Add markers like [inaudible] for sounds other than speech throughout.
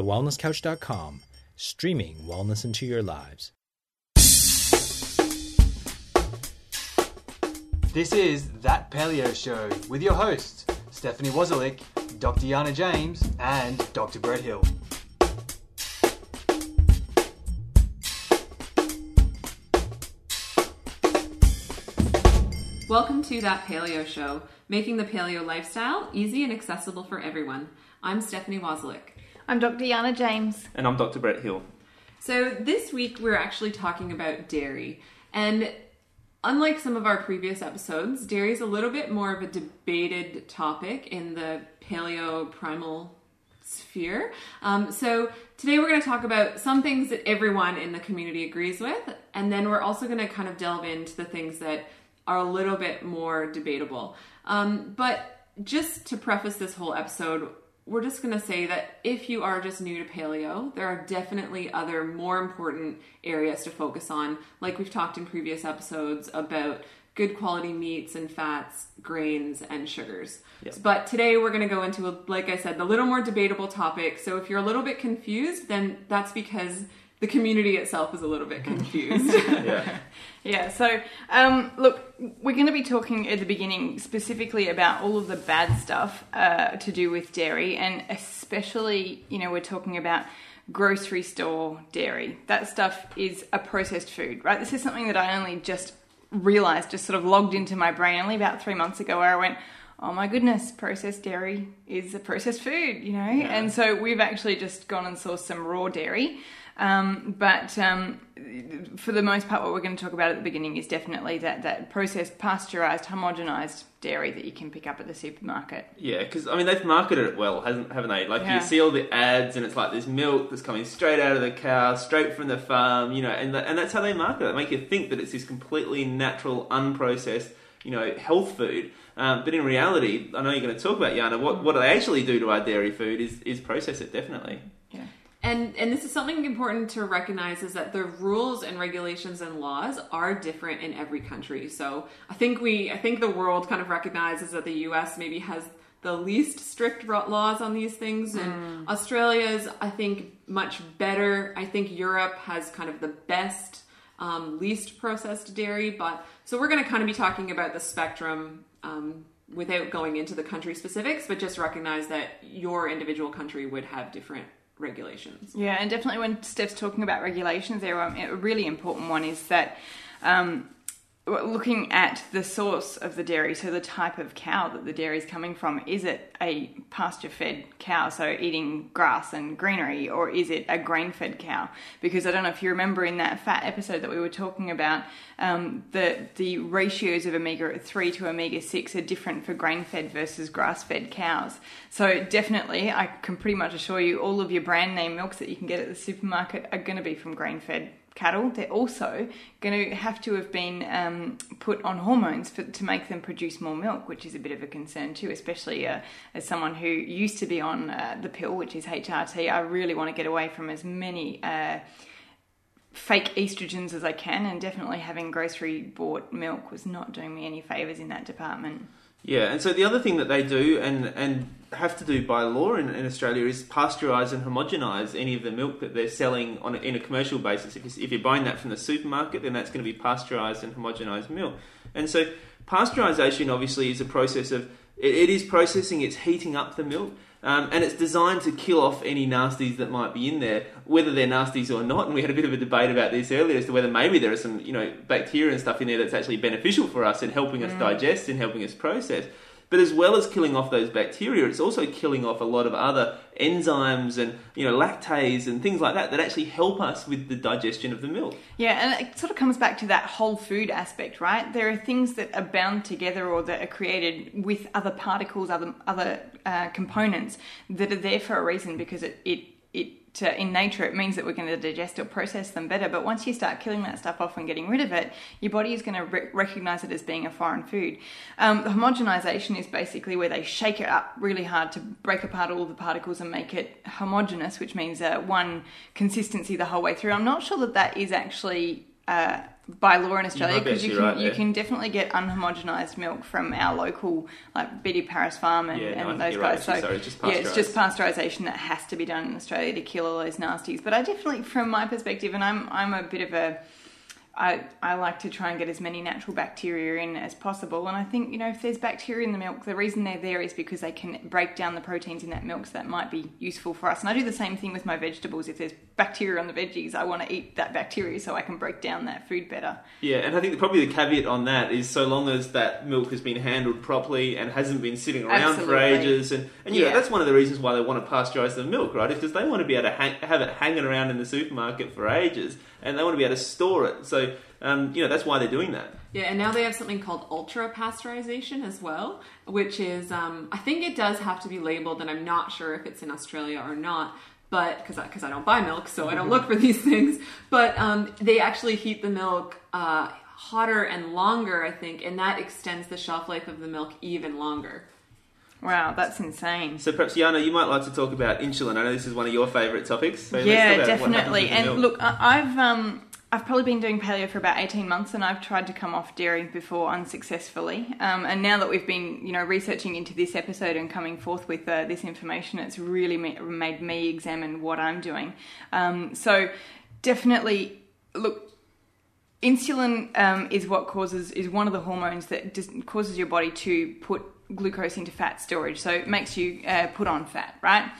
thewellnesscouch.com, streaming wellness into your lives. This is That Paleo Show with your hosts, Stephanie Wozalik, Dr. Yana James, and Dr. Brett Hill. Welcome to That Paleo Show, making the paleo lifestyle easy and accessible for everyone. I'm Stephanie Wozlik. I'm Dr. Yana James. And I'm Dr. Brett Hill. So, this week we're actually talking about dairy. And unlike some of our previous episodes, dairy is a little bit more of a debated topic in the paleo primal sphere. Um, so, today we're going to talk about some things that everyone in the community agrees with, and then we're also going to kind of delve into the things that are a little bit more debatable. Um, but just to preface this whole episode, we're just going to say that if you are just new to paleo, there are definitely other more important areas to focus on, like we've talked in previous episodes about good quality meats and fats, grains, and sugars. Yep. But today we're going to go into, a, like I said, the little more debatable topic. So if you're a little bit confused, then that's because the community itself is a little bit confused. [laughs] Yeah. [laughs] Yeah, so um, look, we're going to be talking at the beginning specifically about all of the bad stuff uh, to do with dairy, and especially, you know, we're talking about grocery store dairy. That stuff is a processed food, right? This is something that I only just realized, just sort of logged into my brain only about three months ago, where I went, oh my goodness, processed dairy is a processed food, you know? And so we've actually just gone and sourced some raw dairy. Um, but um, for the most part, what we're going to talk about at the beginning is definitely that, that processed, pasteurized, homogenized dairy that you can pick up at the supermarket. Yeah, because I mean they've marketed it well, hasn't haven't they? Like Yeah. you see all the ads, and it's like this milk that's coming straight out of the cow, straight from the farm, you know, and that, and that's how they market it. Make you think that it's this completely natural, unprocessed, you know, health food. Um, but in reality, I know you're going to talk about Yana. What what they actually do to our dairy food is is process it definitely. And and this is something important to recognize is that the rules and regulations and laws are different in every country. So I think we I think the world kind of recognizes that the US maybe has the least strict laws on these things and Australia's I think much better. I think Europe has kind of the best um, least processed dairy, but so we're going to kind of be talking about the spectrum um, without going into the country specifics, but just recognize that your individual country would have different regulations. Yeah, and definitely when Steph's talking about regulations, there um, a really important one is that um, looking at the source of the dairy, so the type of cow that the dairy is coming from, is it a pasture-fed cow, so eating grass and greenery, or is it a grain-fed cow? Because I don't know if you remember in that fat episode that we were talking about, um, the the ratios of omega three to omega six are different for grain-fed versus grass-fed cows. So definitely, I can pretty much assure you, all of your brand name milks that you can get at the supermarket are going to be from grain-fed cattle, they're also going to have to have been um, put on hormones for, to make them produce more milk, which is a bit of a concern too, especially uh, as someone who used to be on uh, the pill, which is HRT. I really want to get away from as many. Uh, fake estrogens as I can, and definitely having grocery bought milk was not doing me any favors in that department. Yeah, and so the other thing that they do and and have to do by law in, in Australia is pasteurize and homogenize any of the milk that they're selling on a, in a commercial basis. If, you, if you're buying that from the supermarket, then that's going to be pasteurized and homogenized milk. And so pasteurization obviously is a process of it, it is processing, it's heating up the milk. Um, and it's designed to kill off any nasties that might be in there, whether they're nasties or not. And we had a bit of a debate about this earlier as to whether maybe there are some, you know, bacteria and stuff in there that's actually beneficial for us and helping us digest and helping us process. But as well as killing off those bacteria, it's also killing off a lot of other enzymes and you know lactase and things like that that actually help us with the digestion of the milk. Yeah, and it sort of comes back to that whole food aspect, right? There are things that are bound together or that are created with other particles, other other uh, components that are there for a reason because it it it uh, in nature it means that we're going to digest or process them better. But once you start killing that stuff off and getting rid of it, your body is going to re- recognize it as being a foreign food. Um, the homogenization is basically where they shake it up really hard to break apart all the particles and make it homogeneous, which means uh, one consistency the whole way through. I'm not sure that that is actually uh, by law in Australia because you, can right you can definitely get unhomogenized milk from our local like BD Paris Farm and, Yeah, and think those you're right, guys. so Sorry, it's yeah, it's just pasteurization that has to be done in Australia to kill all those nasties. But I definitely, from my perspective, and I'm I'm a bit of a I, I like to try and get as many natural bacteria in as possible. And I think, you know, if there's bacteria in the milk, the reason they're there is because they can break down the proteins in that milk, so that might be useful for us. And I do the same thing with my vegetables. If there's bacteria on the veggies, I want to eat that bacteria so I can break down that food better. Yeah, and I think probably the caveat on that is so long as that milk has been handled properly and hasn't been sitting around for ages, and, and you know Yeah. that's one of the reasons why they want to pasteurize the milk, right? Is because they want to be able to hang, have it hanging around in the supermarket for ages, and they want to be able to store it. So um, you know that's why they're doing that. Yeah, and now they have something called ultra pasteurization as well, which is, um, I think it does have to be labeled, and I'm not sure if it's in Australia or not, but because I, 'cause I don't buy milk, so I don't look for these [laughs] things. But um, they actually heat the milk uh, hotter and longer, I think, and that extends the shelf life of the milk even longer. Wow, that's insane. So perhaps Yana, you might like to talk about insulin. I know this is one of your favourite topics. So yeah, about what happens definitely. And milk. look, I- I've um, I've probably been doing paleo for about eighteen months, and I've tried to come off dairy before unsuccessfully. Um, and now that we've been, you know, researching into this episode and coming forth with uh, this information, it's really made me examine what I'm doing. Um, so definitely, look. Insulin um, is what causes is one of the hormones that causes your body to put glucose into fat storage, so it makes you uh, put on fat, right?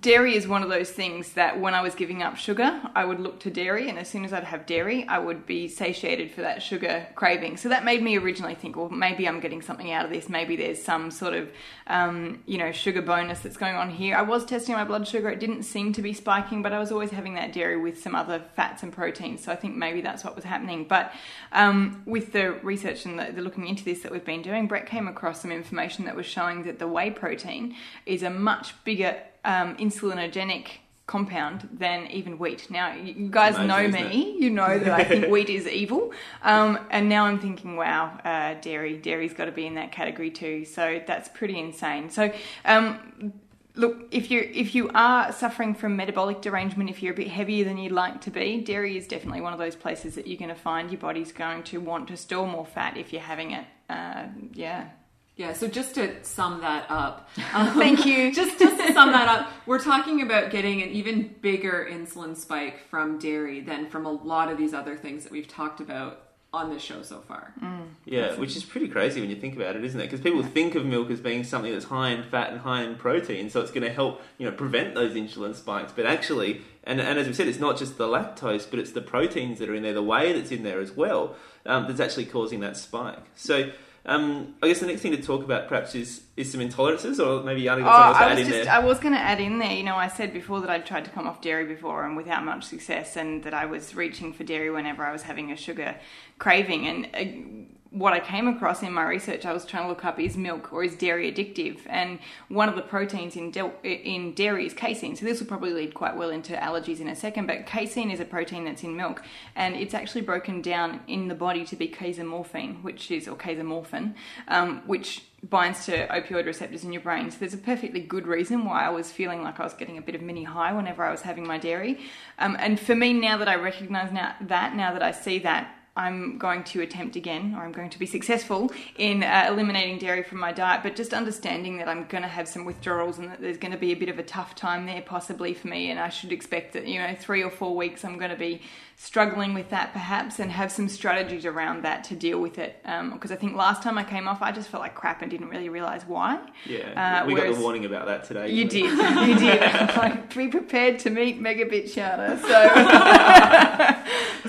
Dairy is one of those things that when I was giving up sugar, I would look to dairy, and as soon as I'd have dairy, I would be satiated for that sugar craving. So that made me originally think, well, maybe I'm getting something out of this. Maybe there's some sort of, um, you know, sugar bonus that's going on here. I was testing my blood sugar; it didn't seem to be spiking, but I was always having that dairy with some other fats and proteins. So I think maybe that's what was happening. But um, with the research and the, the looking into this that we've been doing, Brett came across some information that was showing that the whey protein is a much bigger um, insulinogenic compound than even wheat. Now, you guys Amazing, know me. You know that I think [laughs] wheat is evil. Um, and now I'm thinking, wow, uh, dairy, dairy's got to be in that category too. So that's pretty insane. So, um, look, if you if you are suffering from metabolic derangement, if you're a bit heavier than you'd like to be, dairy is definitely one of those places that you're going to find your body's going to want to store more fat if you're having it. Uh, yeah. Yeah, so just to sum that up, um, [laughs] Thank you. [laughs] just just to sum that up, we're talking about getting an even bigger insulin spike from dairy than from a lot of these other things that we've talked about on this show so far. Yeah, which is pretty crazy when you think about it, isn't it? Because people think of milk as being something that's high in fat and high in protein, so it's going to help, you know, prevent those insulin spikes. But actually, and, and as we said, it's not just the lactose, but it's the proteins that are in there, the whey that's in there as well, um, that's actually causing that spike. So. Um, I guess the next thing to talk about perhaps is, is some intolerances, or maybe Oh, something else to I add was in just there. I was going to add in there. You know, I said before that I'd tried to come off dairy before and without much success, and that I was reaching for dairy whenever I was having a sugar craving. And uh, what I came across in my research, I was trying to look up is milk or is dairy addictive? And one of the proteins in del- in dairy is casein. So this will probably lead quite well into allergies in a second. But casein is a protein that's in milk, and it's actually broken down in the body to be casomorphine, which is or casomorphin, um, which binds to opioid receptors in your brain. So there's a perfectly good reason why I was feeling like I was getting a bit of mini high whenever I was having my dairy. Um, and for me, now that I recognise now that, now that I see that, I'm going to attempt again, or I'm going to be successful in uh, eliminating dairy from my diet, but just understanding that I'm going to have some withdrawals and that there's going to be a bit of a tough time there possibly for me, and I should expect that, you know, three or four weeks I'm going to be struggling with that perhaps and have some strategies around that to deal with it. Because I think last time I came off, I just felt like crap and didn't really realise why. yeah, uh, we got the warning about that today. You did, [laughs] you did. like, be prepared to meet Megabit Shana. So,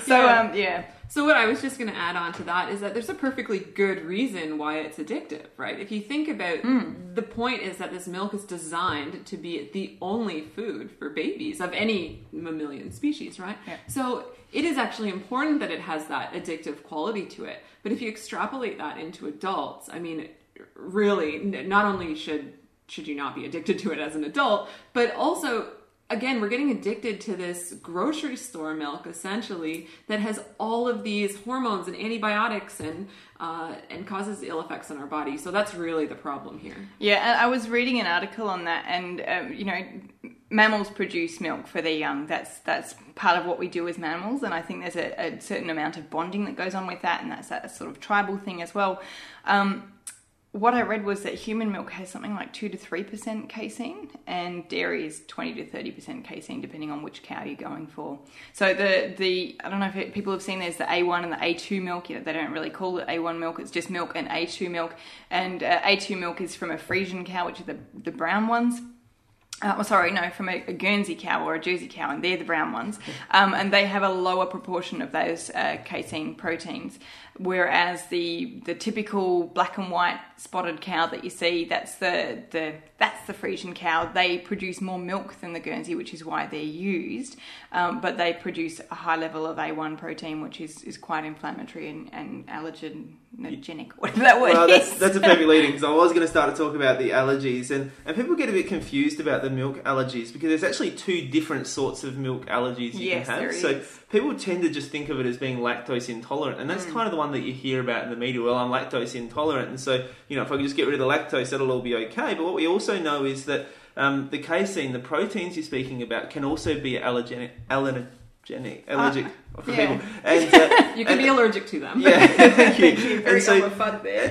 [laughs] [laughs] so Yeah. um, yeah. So what I was just going to add on to that is that there's a perfectly good reason why it's addictive, right? If you think about hmm. the point is that this milk is designed to be the only food for babies of any mammalian species, right? Yeah. So it is actually important that it has that addictive quality to it. But if you extrapolate that into adults, I mean, really, not only should should you not be addicted to it as an adult, but also again, we're getting addicted to this grocery store milk essentially that has all of these hormones and antibiotics and uh, and causes ill effects on our body. So that's really the problem here. Yeah, I was reading an article on that, and um, you know, mammals produce milk for their young. That's that's part of what we do as mammals, and I think there's a, a certain amount of bonding that goes on with that, and that's that sort of tribal thing as well. Um, what I read was that human milk has something like two to three percent casein, and dairy is twenty to thirty percent casein, depending on which cow you're going for. So the the I don't know if it, people have seen there's the A1 and the A2 milk. You know, they don't really call it A1 milk; it's just milk and A2 milk. And uh, A2 milk is from a Friesian cow, which are the the brown ones. Uh, well, sorry, no, from a, a, Guernsey cow or a Jersey cow, and they're the brown ones. Um, and they have a lower proportion of those uh, casein proteins, whereas the the typical black and white spotted cow that you see, that's the, the that's the Friesian cow. They produce more milk than the Guernsey, which is why they're used. Um, but they produce a high level of A1 protein, which is, is quite inflammatory and, and allergenic. [laughs] Whatever that word well. That's, that's a perfect leading [laughs] because I was going to start to talk about the allergies, and, and people get a bit confused about the milk allergies because there's actually two different sorts of milk allergies you yes, can have. So people tend to just think of it as being lactose intolerant, and that's Mm. kind of the one that you hear about in the media. Well, I'm lactose intolerant, and so you know if I can just get rid of the lactose, that'll all be okay. But what we also know is that um, the casein, the proteins you're speaking about, can also be allergenic, allergenic, allergic for Uh, yeah. people. [laughs] And, uh, You can and- be allergic to them. yeah, [laughs] thank you. And so-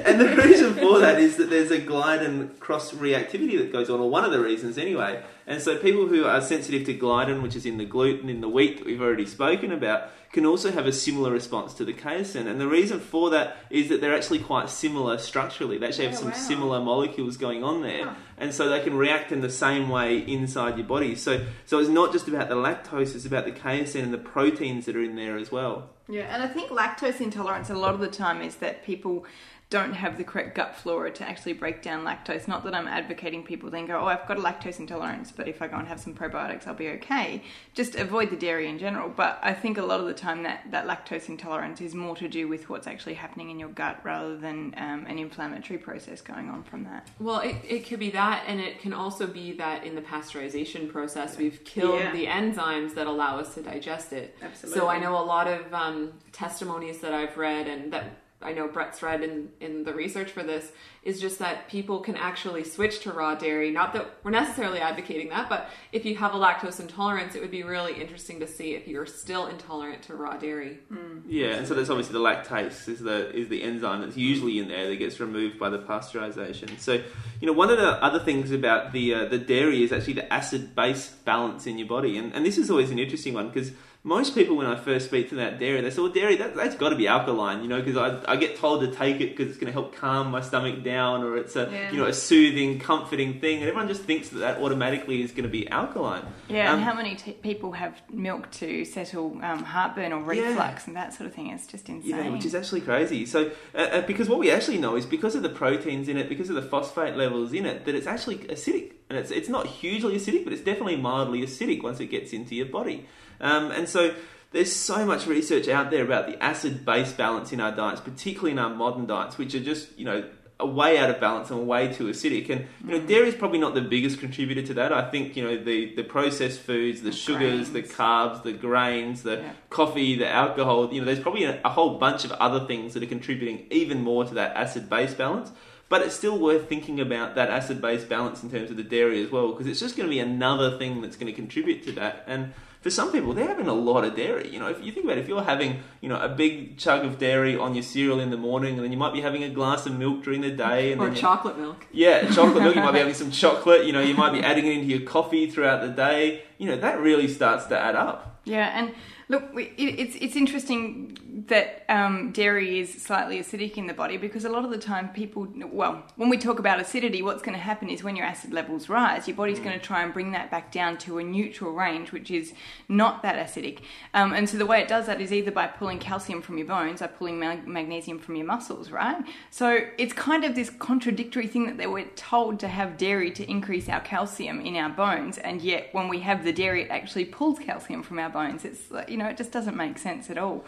and the reason for that [laughs] is that there's a gliadin cross reactivity that goes on, or one of the reasons anyway. And so people who are sensitive to gliadin, which is in the gluten in the wheat that we've already spoken about, can also have a similar response to the casein. And the reason for that is that they're actually quite similar structurally. They actually have Oh, some wow. similar molecules going on there. And so they can react in the same way inside your body. So so it's not just about the lactose, it's about the casein and the proteins that are in there as well. Yeah, and I think lactose intolerance a lot of the time is that people don't have the correct gut flora to actually break down lactose. Not that I'm advocating people then go, oh, I've got a lactose intolerance, but if I go and have some probiotics, I'll be okay. Just avoid the dairy in general. But I think a lot of the time that, that lactose intolerance is more to do with what's actually happening in your gut rather than um, an inflammatory process going on from that. Well, it, it could be that, and it can also be that in the pasteurization process, we've killed Yeah. the enzymes that allow us to digest it. Absolutely. So I know a lot of um, testimonies that I've read, and that I know Brett's read in, in the research for this, is just that people can actually switch to raw dairy. Not that we're necessarily advocating that, but if you have a lactose intolerance, it would be really interesting to see if you're still intolerant to raw dairy. Yeah, and so that's obviously the lactase is the is the enzyme that's usually in there that gets removed by the pasteurization. So, you know, one of the other things about the uh, the dairy is actually the acid base balance in your body, and and this is always an interesting one because. Most people, when I first speak to that dairy, they say, "Well, dairy that, that's got to be alkaline," you know, because I, I get told to take it because it's going to help calm my stomach down, or it's a Yeah. you know a soothing, comforting thing, and everyone just thinks that that automatically is going to be alkaline. Yeah, Um, and how many t- people have milk to settle um, heartburn or Yeah. reflux and that sort of thing? It's just insane. Yeah, which is actually crazy. So, uh, uh, because what we actually know is because of the proteins in it, because of the phosphate levels in it, that it's actually acidic, and it's it's not hugely acidic, but it's definitely mildly acidic once it gets into your body. Um, and so, there's so much research out there about the acid-base balance in our diets, particularly in our modern diets, which are just you know way out of balance and way too acidic. And you know, dairy is probably not the biggest contributor to that. I think you know the the processed foods, the, The sugars, the carbs, the grains, the Yeah. coffee, the alcohol. You know, there's probably a, a whole bunch of other things that are contributing even more to that acid base balance. But it's still worth thinking about that acid base balance in terms of the dairy as well, because it's just going to be another thing that's going to contribute to that. And for some people, they're having a lot of dairy. You know, if you think about it, if you're having, you know, a big chug of dairy on your cereal in the morning, and then you might be having a glass of milk during the day, and Or then you- chocolate milk. yeah, chocolate milk. You might be [laughs] having some chocolate. You know, you might be adding it into your coffee throughout the day. You know, that really starts to add up. Yeah, and look, it's it's interesting that um, dairy is slightly acidic in the body because a lot of the time people, well, when we talk about acidity, what's going to happen is when your acid levels rise, your body's going to try and bring that back down to a neutral range, which is not that acidic. Um, and so the way it does that is either by pulling calcium from your bones or pulling mag- magnesium from your muscles, right? So it's kind of this contradictory thing that they were told to have dairy to increase our calcium in our bones, and yet when we have the dairy, it actually pulls calcium from our bones. It's you know, it just doesn't make sense at all.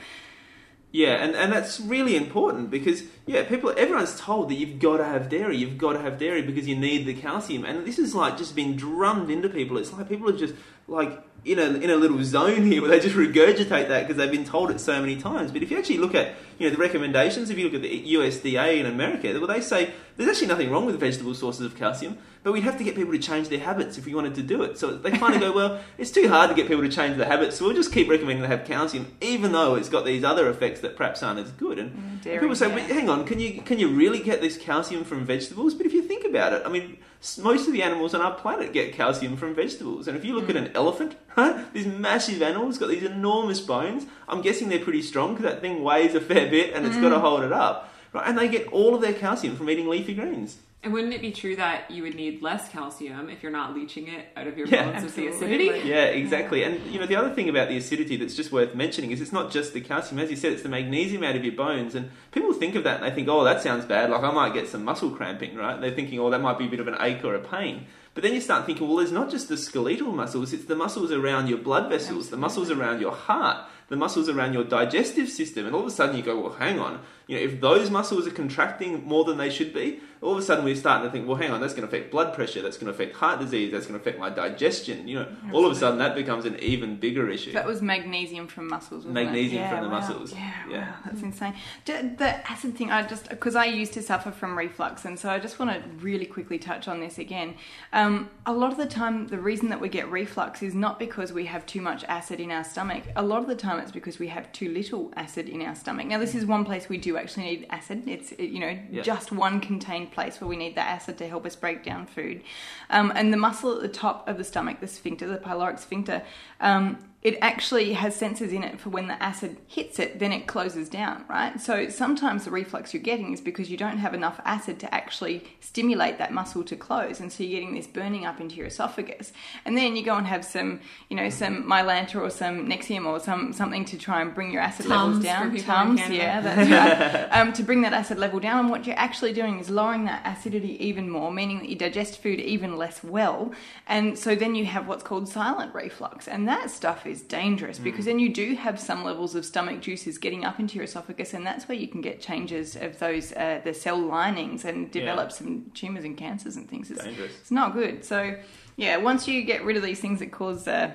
Yeah, and, and that's really important because yeah, people everyone's told that you've got to have dairy, you've got to have dairy because you need the calcium, and this is like just been drummed into people. It's like people are just like in a in a little zone here where they just regurgitate that because they've been told it so many times. But if you actually look at you know the recommendations, if you look at the USDA in America, well, they say there's actually nothing wrong with vegetable sources of calcium, but we'd have to get people to change their habits if we wanted to do it. So they kind of go, well, it's too hard to get people to change their habits, so we'll just keep recommending they have calcium, even though it's got these other effects that perhaps aren't as good. And Mm, dairy, people say, yeah. but hang on, can you can you really get this calcium from vegetables? But if you think about it, I mean, most of the animals on our planet get calcium from vegetables. And if you look at Mm. an elephant, [laughs] right, these massive animals got these enormous bones. I'm guessing they're pretty strong because that thing weighs a fair bit and it's got to Mm. hold it up. Right, and they get all of their calcium from eating leafy greens. And wouldn't it be true that you would need less calcium if you're not leaching it out of your Yeah, bones with the acidity? Yeah, exactly. And you know, the other thing about the acidity that's just worth mentioning is it's not just the calcium, as you said, it's the magnesium out of your bones. And people think of that and they think, oh, that sounds bad. Like I might get some muscle cramping, right? They're thinking, oh, that might be a bit of an ache or a pain. But then you start thinking, well, there's not just the skeletal muscles; it's the muscles around your blood vessels, the muscles around your heart, the muscles around your digestive system. And all of a sudden, you go, well, hang on. You know, if those muscles are contracting more than they should be, all of a sudden we're starting to think, well, hang on, that's going to affect blood pressure, that's going to affect heart disease, that's going to affect my digestion. You know, all of a sudden that becomes an even bigger issue. That was magnesium from muscles. Wasn't Magnesium it? from the wow. mussels. Yeah, Yeah. wow, that's insane. The acid thing, I just because I used to suffer from reflux, and so I just want to really quickly touch on this again. Um, a lot of the time, the reason that we get reflux is not because we have too much acid in our stomach. A lot of the time, it's because we have too little acid in our stomach. Now, this is one place we do actually need acid. It's you know Yeah. just one contained place where we need that acid to help us break down food. Um, and the muscle at the top of the stomach, the sphincter, the pyloric sphincter, um, it actually has sensors in it for when the acid hits it, then it closes down, right? So sometimes the reflux you're getting is because you don't have enough acid to actually stimulate that muscle to close, and so you're getting this burning up into your esophagus. And then you go and have some, you know, some Mylanta or some Nexium or some something to try and bring your acid levels down. for people in Tums, yeah, that's right. [laughs] um, to bring that acid level down. And what you're actually doing is lowering that acidity even more, meaning that you digest food even less well. And so then you have what's called silent reflux. And that stuff is dangerous because then you do have some levels of stomach juices getting up into your esophagus. And that's where you can get changes of those, uh, the cell linings and develop Yeah. some tumours and cancers and things. It's, Dangerous. it's not good. So, yeah, once you get rid of these things that cause. Uh,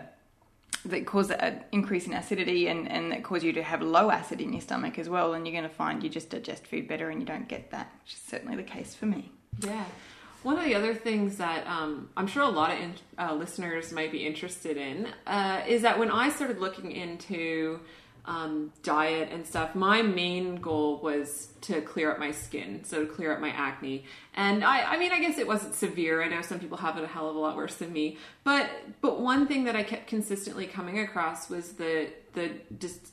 that cause an increase in acidity and, and that cause you to have low acid in your stomach as well, and you're going to find you just digest food better and you don't get that, which is certainly the case for me. Yeah. One of the other things that um, I'm sure a lot of in, uh, listeners might be interested in uh, is that when I started looking into um, diet and stuff, my main goal was to clear up my skin, so to clear up my acne. And I, I mean, I guess it wasn't severe. I know some people have it a hell of a lot worse than me. But but one thing that I kept consistently coming across was the the just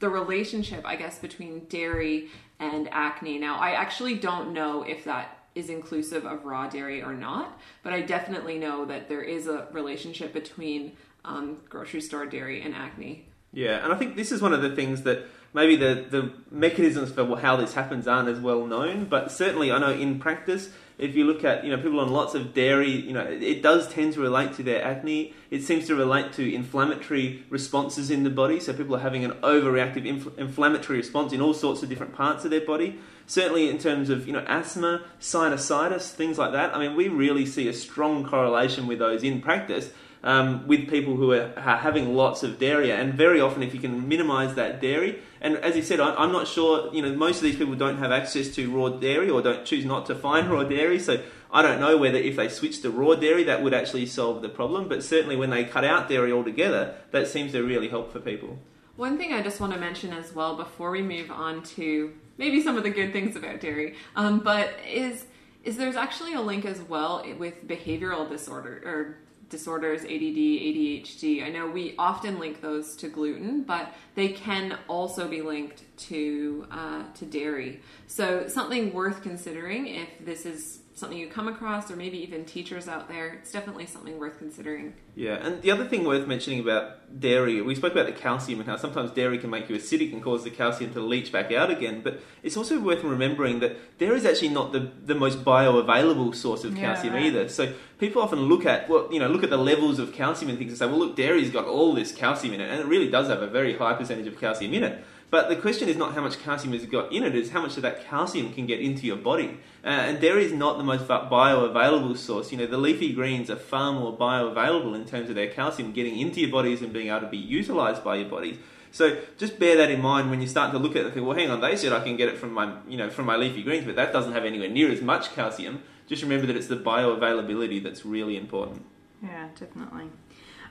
the relationship, I guess, between dairy and acne. Now, I actually don't know if that is inclusive of raw dairy or not, but I definitely know that there is a relationship between um, grocery store dairy and acne. Yeah, and I think this is one of the things that maybe the, the mechanisms for how this happens aren't as well known, but certainly I know in practice, if you look at you know people on lots of dairy, you know it, does tend to relate to their acne. It seems to relate to inflammatory responses in the body. So people are having an overreactive infl- inflammatory response in all sorts of different parts of their body. Certainly in terms of you know asthma, sinusitis, things like that. I mean, we really see a strong correlation with those in practice um, with people who are, are having lots of dairy. And very often, if you can minimise that dairy, and as you said, I, I'm not sure, you know, most of these people don't have access to raw dairy or don't choose not to find raw dairy. So I don't know whether if they switch to raw dairy, that would actually solve the problem. But certainly when they cut out dairy altogether, that seems to really help for people. One thing I just want to mention as well before we move on to maybe some of the good things about dairy, um, but is is there's actually a link as well with behavioral disorder or disorders, ADD, ADHD. I know we often link those to gluten, but they can also be linked to uh, to dairy. So something worth considering if this is something you come across, or maybe even teachers out there. It's definitely something worth considering. Yeah, and the other thing worth mentioning about dairy, we spoke about the calcium and how sometimes dairy can make you acidic and cause the calcium to leach back out again. But it's also worth remembering that dairy is actually not the, the most bioavailable source of Yeah, calcium right. either. So people often look at well, you know, look at the levels of calcium and things and say, well, look, dairy's got all this calcium in it, and it really does have a very high percentage of calcium in it. But the question is not how much calcium has got in it; it's how much of that calcium can get into your body. Uh, and is not the most bioavailable source. You know, the leafy greens are far more bioavailable in terms of their calcium getting into your bodies and being able to be utilized by your bodies. So just bear that in mind when you start to look at it and think, well, hang on, they said I can get it from my, you know, from my leafy greens, but that doesn't have anywhere near as much calcium. Just remember that it's the bioavailability that's really important. Yeah, definitely.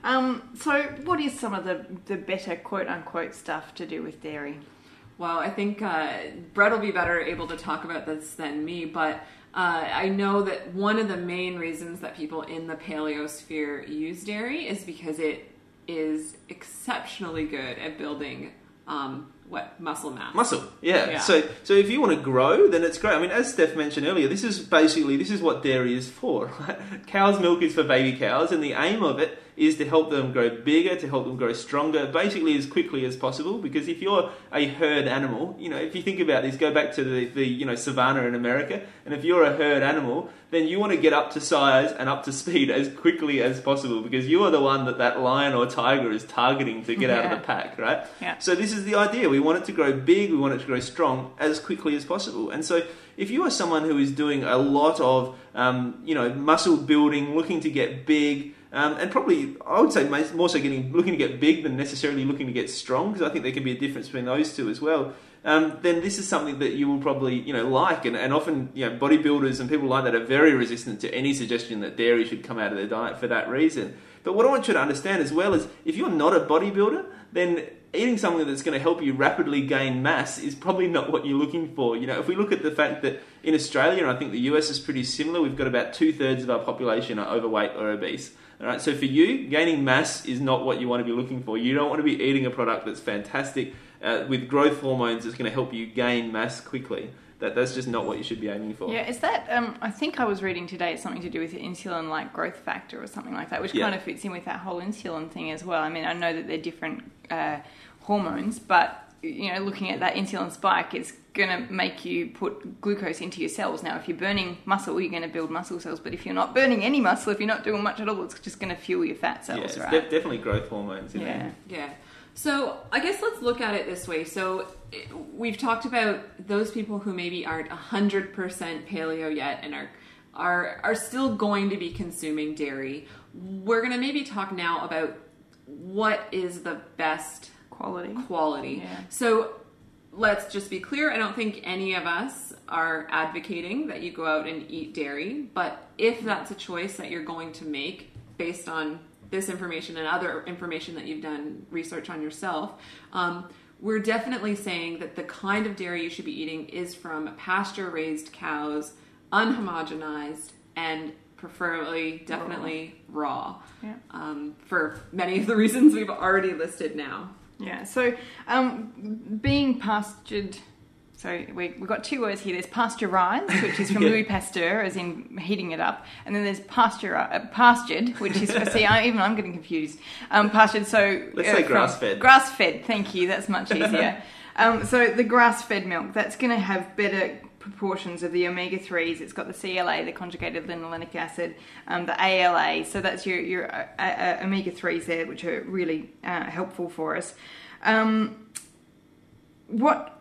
Um, so, what is some of the, the better quote unquote stuff to do with dairy? Well, I think uh, Brett will be better able to talk about this than me, but uh, I know that one of the main reasons that people in the paleosphere use dairy is because it is exceptionally good at building um, what muscle mass. Muscle, yeah. Yeah. So, so if you want to grow, then it's great. I mean, as Steph mentioned earlier, this is basically this is what dairy is for. [laughs] Right? Cow's milk is for baby cows, and the aim of it is to help them grow bigger, to help them grow stronger, basically as quickly as possible. Because if you're a herd animal, you know, if you think about this, go back to the, the you know savannah in America, and if you're a herd animal, then you want to get up to size and up to [laughs] speed as quickly as possible because you are the one that that lion or tiger is targeting to get out of the pack, right? Yeah. So this is the idea. We want it to grow big, we want it to grow strong as quickly as possible. And so if you are someone who is doing a lot of um, you know muscle building, looking to get big, um, and probably I would say more so getting looking to get big than necessarily looking to get strong, because I think there can be a difference between those two as well. Um, then this is something that you will probably you know like, and, and often you know bodybuilders and people like that are very resistant to any suggestion that dairy should come out of their diet for that reason. But what I want you to understand as well is if you're not a bodybuilder, then eating something that's going to help you rapidly gain mass is probably not what you're looking for. You know, if we look at the fact that in Australia, and I think the US is pretty similar, we've got about two thirds of our population are overweight or obese. All right, so for you, gaining mass is not what you want to be looking for. You don't want to be eating a product that's fantastic uh, with growth hormones that's going to help you gain mass quickly. That, that's just not what you should be aiming for. Yeah, is that? Um, I think I was reading today it's something to do with insulin, like growth factor or something like that, which Yeah. kind of fits in with that whole insulin thing as well. I mean, I know that they're different uh, hormones, but you know, looking at that insulin spike, it's going to make you put glucose into your cells. Now, if you're burning muscle, you're going to build muscle cells, but if you're not burning any muscle, if you're not doing much at all, it's just going to fuel your fat Yeah, cells, it's right? def- definitely growth hormones in yeah. there. Yeah. So I guess let's look at it this way. So we've talked about those people who maybe aren't hundred percent paleo yet and are are are still going to be consuming dairy. We're gonna maybe talk now about what is the best Quality. quality. Yeah. So let's just be clear. I don't think any of us are advocating that you go out and eat dairy, but if that's a choice that you're going to make based on this information and other information that you've done research on yourself, um, we're definitely saying that the kind of dairy you should be eating is from pasture raised cows, unhomogenized, and preferably definitely raw. Yeah. Um, for many of the reasons we've already listed now. Yeah. So, um, being pastured. So we, we've got two words here. There's pasteurized, which is [laughs] from Yeah. Louis Pasteur, as in heating it up, and then there's pasture uh, pastured, which is see, I, even I'm getting confused. Um, pastured, so Let's say grass-fed. Grass-fed, thank you. That's much easier. [laughs] um, so the grass-fed milk that's going to have better proportions of the omega threes. It's got the CLA, the conjugated linolenic acid, um, the ALA. So that's your your uh, uh, omega threes there, which are really uh, helpful for us. Um, what?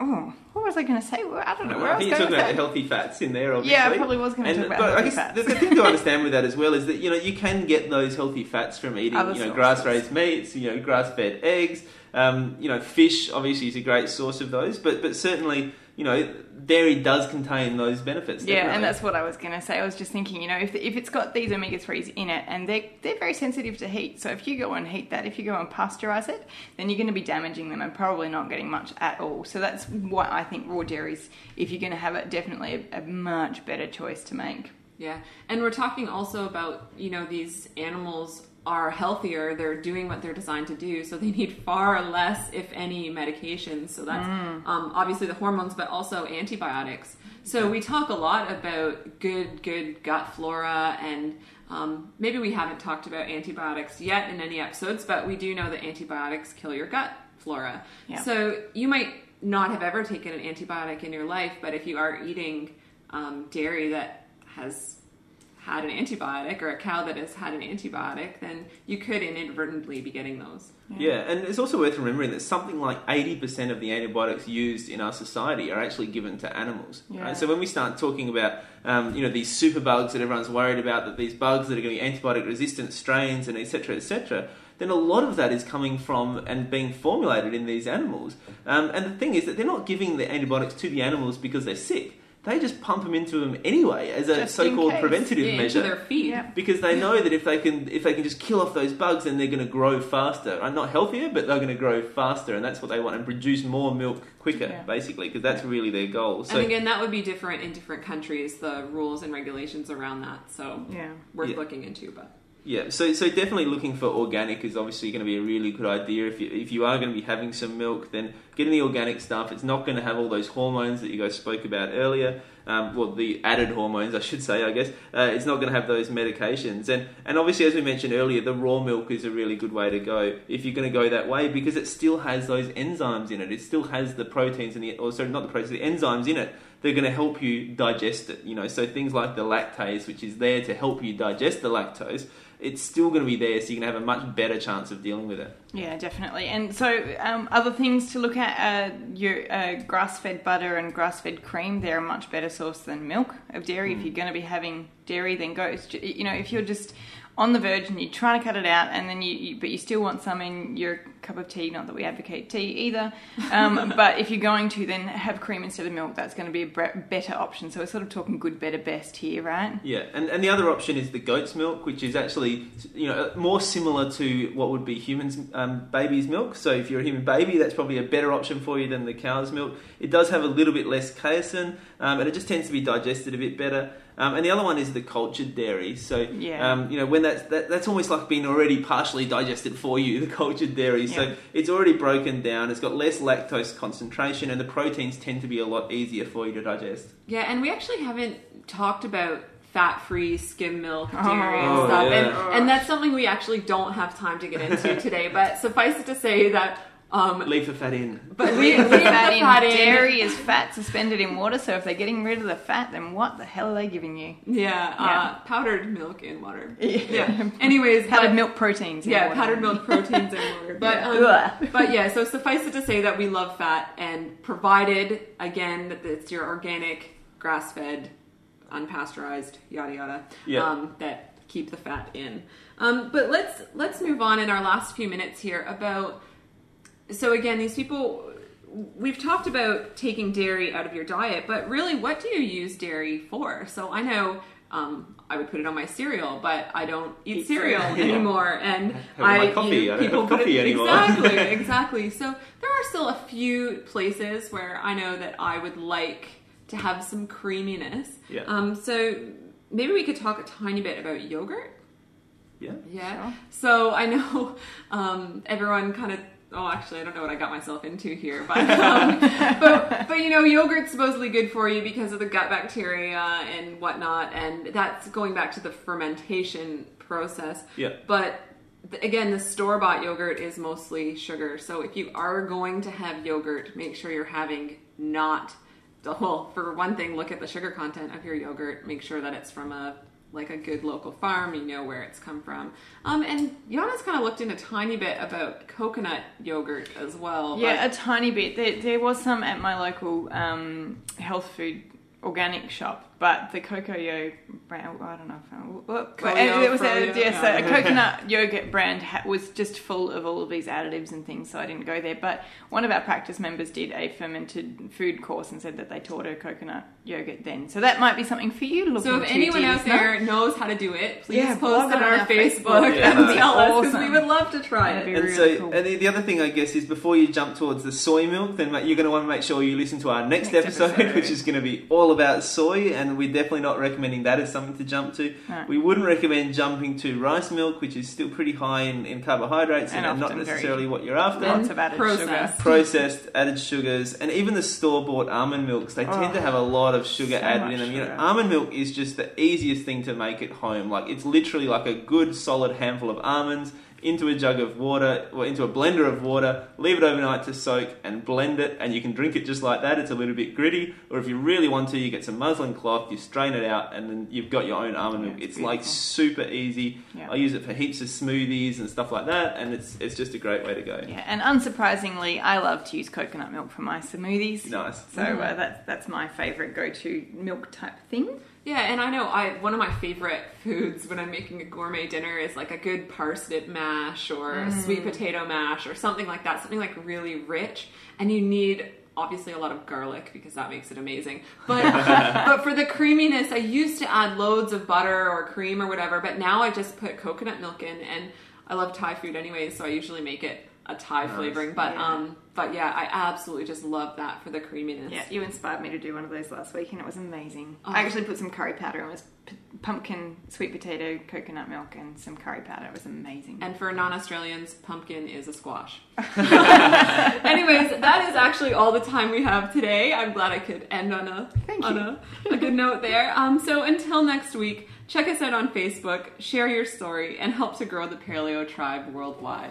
Oh, what was I going to say? Well, I don't know where I, I was think you're going talking about the that. healthy fats in there, obviously. Yeah, I probably was gonna And- talk about but I healthy guess fats. The, the thing to [laughs] understand with that as well is that you know you can get those healthy fats from eating Other you know grass-raised meats, you know grass-fed eggs, um, you know fish. Obviously, is a great source of those, but but certainly you know dairy does contain those benefits. Yeah, definitely. and that's what I was going to say. I was just thinking, you know, if, if it's got these omega 3s in it and they're, they're very sensitive to heat, so if you go and heat that, if you go and pasteurize it, then you're going to be damaging them and probably not getting much at all. So that's why I think raw dairies, if you're going to have it, definitely a, a much better choice to make. Yeah, and we're talking also about you know these animals are healthier. They're doing what they're designed to do, so they need far less, if any, medications. So that's um, obviously the hormones, but also antibiotics. So we talk a lot about good, good gut flora, and um, maybe we haven't talked about antibiotics yet in any episodes, but we do know that antibiotics kill your gut flora. Yeah. So you might not have ever taken an antibiotic in your life, but if you are eating um, dairy that has had an antibiotic or a cow that has had an antibiotic, then you could inadvertently be getting those. Yeah, and it's also worth remembering that something like 80% of the antibiotics used in our society are actually given to animals. Yeah. Right? So when we start talking about, um, you know, these super bugs that everyone's worried about, that these bugs that are going to be antibiotic resistant strains and etc. etc. then a lot of that is coming from and being formulated in these animals. Um, and the thing is that they're not giving the antibiotics to the animals because they're sick. They just pump them into them anyway as a Just so-called case. preventative Yeah, measure into their feed. Yeah. because they know that if they can if they can just kill off those bugs then they're going to grow faster and not healthier but they're going to grow faster and that's what they want and produce more milk quicker Yeah. basically because that's really their goal so and again, that would be different in different countries, the rules and regulations around that. So Yeah. worth Yeah. looking into. But yeah so so definitely looking for organic is obviously going to be a really good idea if you if you are going to be having some milk then getting the organic stuff it's not going to have all those hormones that you guys spoke about earlier um, well, the added hormones, I should say, I guess, uh, it's not going to have those medications. And, and obviously, as we mentioned earlier, the raw milk is a really good way to go if you're going to go that way because it still has those enzymes in it. It still has the proteins and the, or sorry, not the proteins, the enzymes in it. They're going to help you digest it. You know, so things like the lactase, which is there to help you digest the lactose, it's still going to be there, so you're going to have a much better chance of dealing with it. Yeah, definitely. And so, um, other things to look at uh, your uh, grass-fed butter and grass-fed cream. They're a much better source than milk of dairy. If you're going to be having dairy, then go. You know, if you're just on the verge and you're trying to cut it out, and then you, you but you still want some in your cup of tea. Not that we advocate tea either, um, [laughs] but if you're going to, then have cream instead of milk. That's going to be a better option. So we're sort of talking good, better, best here, right? Yeah, and, and the other option is the goat's milk, which is actually you know more similar to what would be humans' um, baby's milk. So if you're a human baby, that's probably a better option for you than the cow's milk. It does have a little bit less casein, um, and it just tends to be digested a bit better. Um, and the other one is the cultured dairy. So Yeah. um, you know when that's that, that's almost like being already partially digested for you, the cultured dairy. Yeah. So it's already broken down. It's got less lactose concentration, and the proteins tend to be a lot easier for you to digest. yeah, and we actually haven't talked about fat-free skim milk dairy Oh, and stuff, yeah. and, and that's something we actually don't have time to get into [laughs] today. But suffice it to say that. Um, Leave the fat in. but we, Leave leave the the fat in. fat in. Dairy is fat suspended in water, so if they're getting rid of the fat, then what the hell are they giving you? Yeah, Yeah. Uh, powdered milk in water. Yeah. yeah. Anyways, [laughs] Powdered but- milk proteins. in Yeah, water. powdered milk proteins in water. [laughs] But Yeah. um, but yeah, so suffice it to say that we love fat, and provided again that it's your organic, grass fed, unpasteurized, yada yada, Yeah. um, that keep the fat in. Um, but let's let's move on in our last few minutes here about. So again, these people. We've talked about taking dairy out of your diet, but really, what do you use dairy for? So I know um, I would put it on my cereal, but I don't eat, Eat cereal cereal. [laughs] anymore, and I coffee. you know, I don't people put coffee it, anymore. Exactly, [laughs] exactly. So there are still a few places where I know that I would like to have some creaminess. Yeah. Um. So maybe we could talk a tiny bit about yogurt. Yeah. Yeah. Sure. So I know [laughs] um, everyone kind of. Oh, actually, I don't know what I got myself into here, but um, [laughs] but but you know, yogurt's supposedly good for you because of the gut bacteria and whatnot, and that's going back to the fermentation process. Yeah. But again, the store bought yogurt is mostly sugar. So if you are going to have yogurt, make sure you're having not the well, for one thing, look at the sugar content of your yogurt. Make sure that it's from a like a good local farm. You know where it's come from. Um, and Yana's kind of looked in a tiny bit about coconut yogurt as well. Yeah, a tiny bit. There, there was some at my local um, health food organic shop, but the cocoa brand, I don't know if I, what, but Coyo, eh, it was a, Froyo, yes, a coconut yogurt brand ha- was just full of all of these additives and things, so I didn't go there. But one of our practice members did a fermented food course and said that they taught her coconut yogurt then. So that might be something for you to look so if anyone dear out listener. there knows how to do it, please Yeah, post on it on our our Facebook, Facebook. Yeah, and that'd be tell us because we would love to try That'd it. And really so, cool. and the, the other thing I guess is before you jump towards the soy milk, then you're going to want to make sure you listen to our next, Next episode, [laughs] episode. which is going to be all about soy, and we're definitely not recommending that as something to jump to. No. We wouldn't recommend jumping to rice milk, which is still pretty high in, in carbohydrates and, And not necessarily what you're after. Lots of added sugar. processed. Processed, added sugars, and even the store-bought almond milks, they tend Oh, to have a lot of sugar so added in them. You know, almond milk is just the easiest thing to make at home. Like it's literally like a good solid handful of almonds. Into a jug of water, or into a blender of water, leave it overnight to soak, and blend it. And you can drink it just like that. It's a little bit gritty. Or if you really want to, you get some muslin cloth, you strain it out, and then you've got your own almond milk. it's It's like super easy. Yeah. I use it for heaps of smoothies and stuff like that, and it's it's just a great way to go. Yeah, and unsurprisingly, I love to use coconut milk for my smoothies. Nice. So uh, that's that's my favourite go-to milk type thing. Yeah, and I know I one of my favorite foods when I'm making a gourmet dinner is like a good parsnip mash or a sweet mm. potato mash or something like that, something like really rich. And you need obviously a lot of garlic because that makes it amazing. But [laughs] but for the creaminess, I used to add loads of butter or cream or whatever, but now I just put coconut milk in and I love Thai food anyway, so I usually make it a Thai flavoring. But Yeah. um but yeah, I absolutely just love that for the creaminess. Yeah, you inspired me to do one of those last week, and it was amazing. Oh. I actually put some curry powder. It was p- pumpkin, sweet potato, coconut milk, and some curry powder. It was amazing. And for non Australians, pumpkin is a squash. [laughs] [laughs] Anyways, that is actually all the time we have today. I'm glad I could end on a Thank on a, a good note there. Um, so until next week, check us out on Facebook, share your story, and help to grow the Paleo tribe worldwide.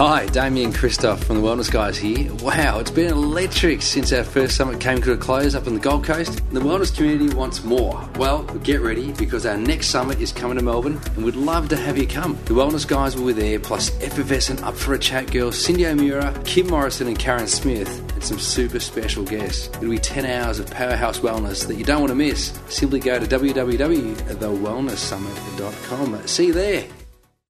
Hi, Damian Kristof from the Wellness Guys here. Wow, it's been electric since our first summit came to a close up on the Gold Coast. The wellness community wants more. Well, get ready because our next summit is coming to Melbourne and we'd love to have you come. The Wellness Guys will be there, plus effervescent up for a chat girls Cyndi O'Meara, Kim Morrison, and Karen Smith, and some super special guests. It'll be 10 hours of powerhouse wellness that you don't want to miss. Simply go to www.thewellnesssummit.com. See you there.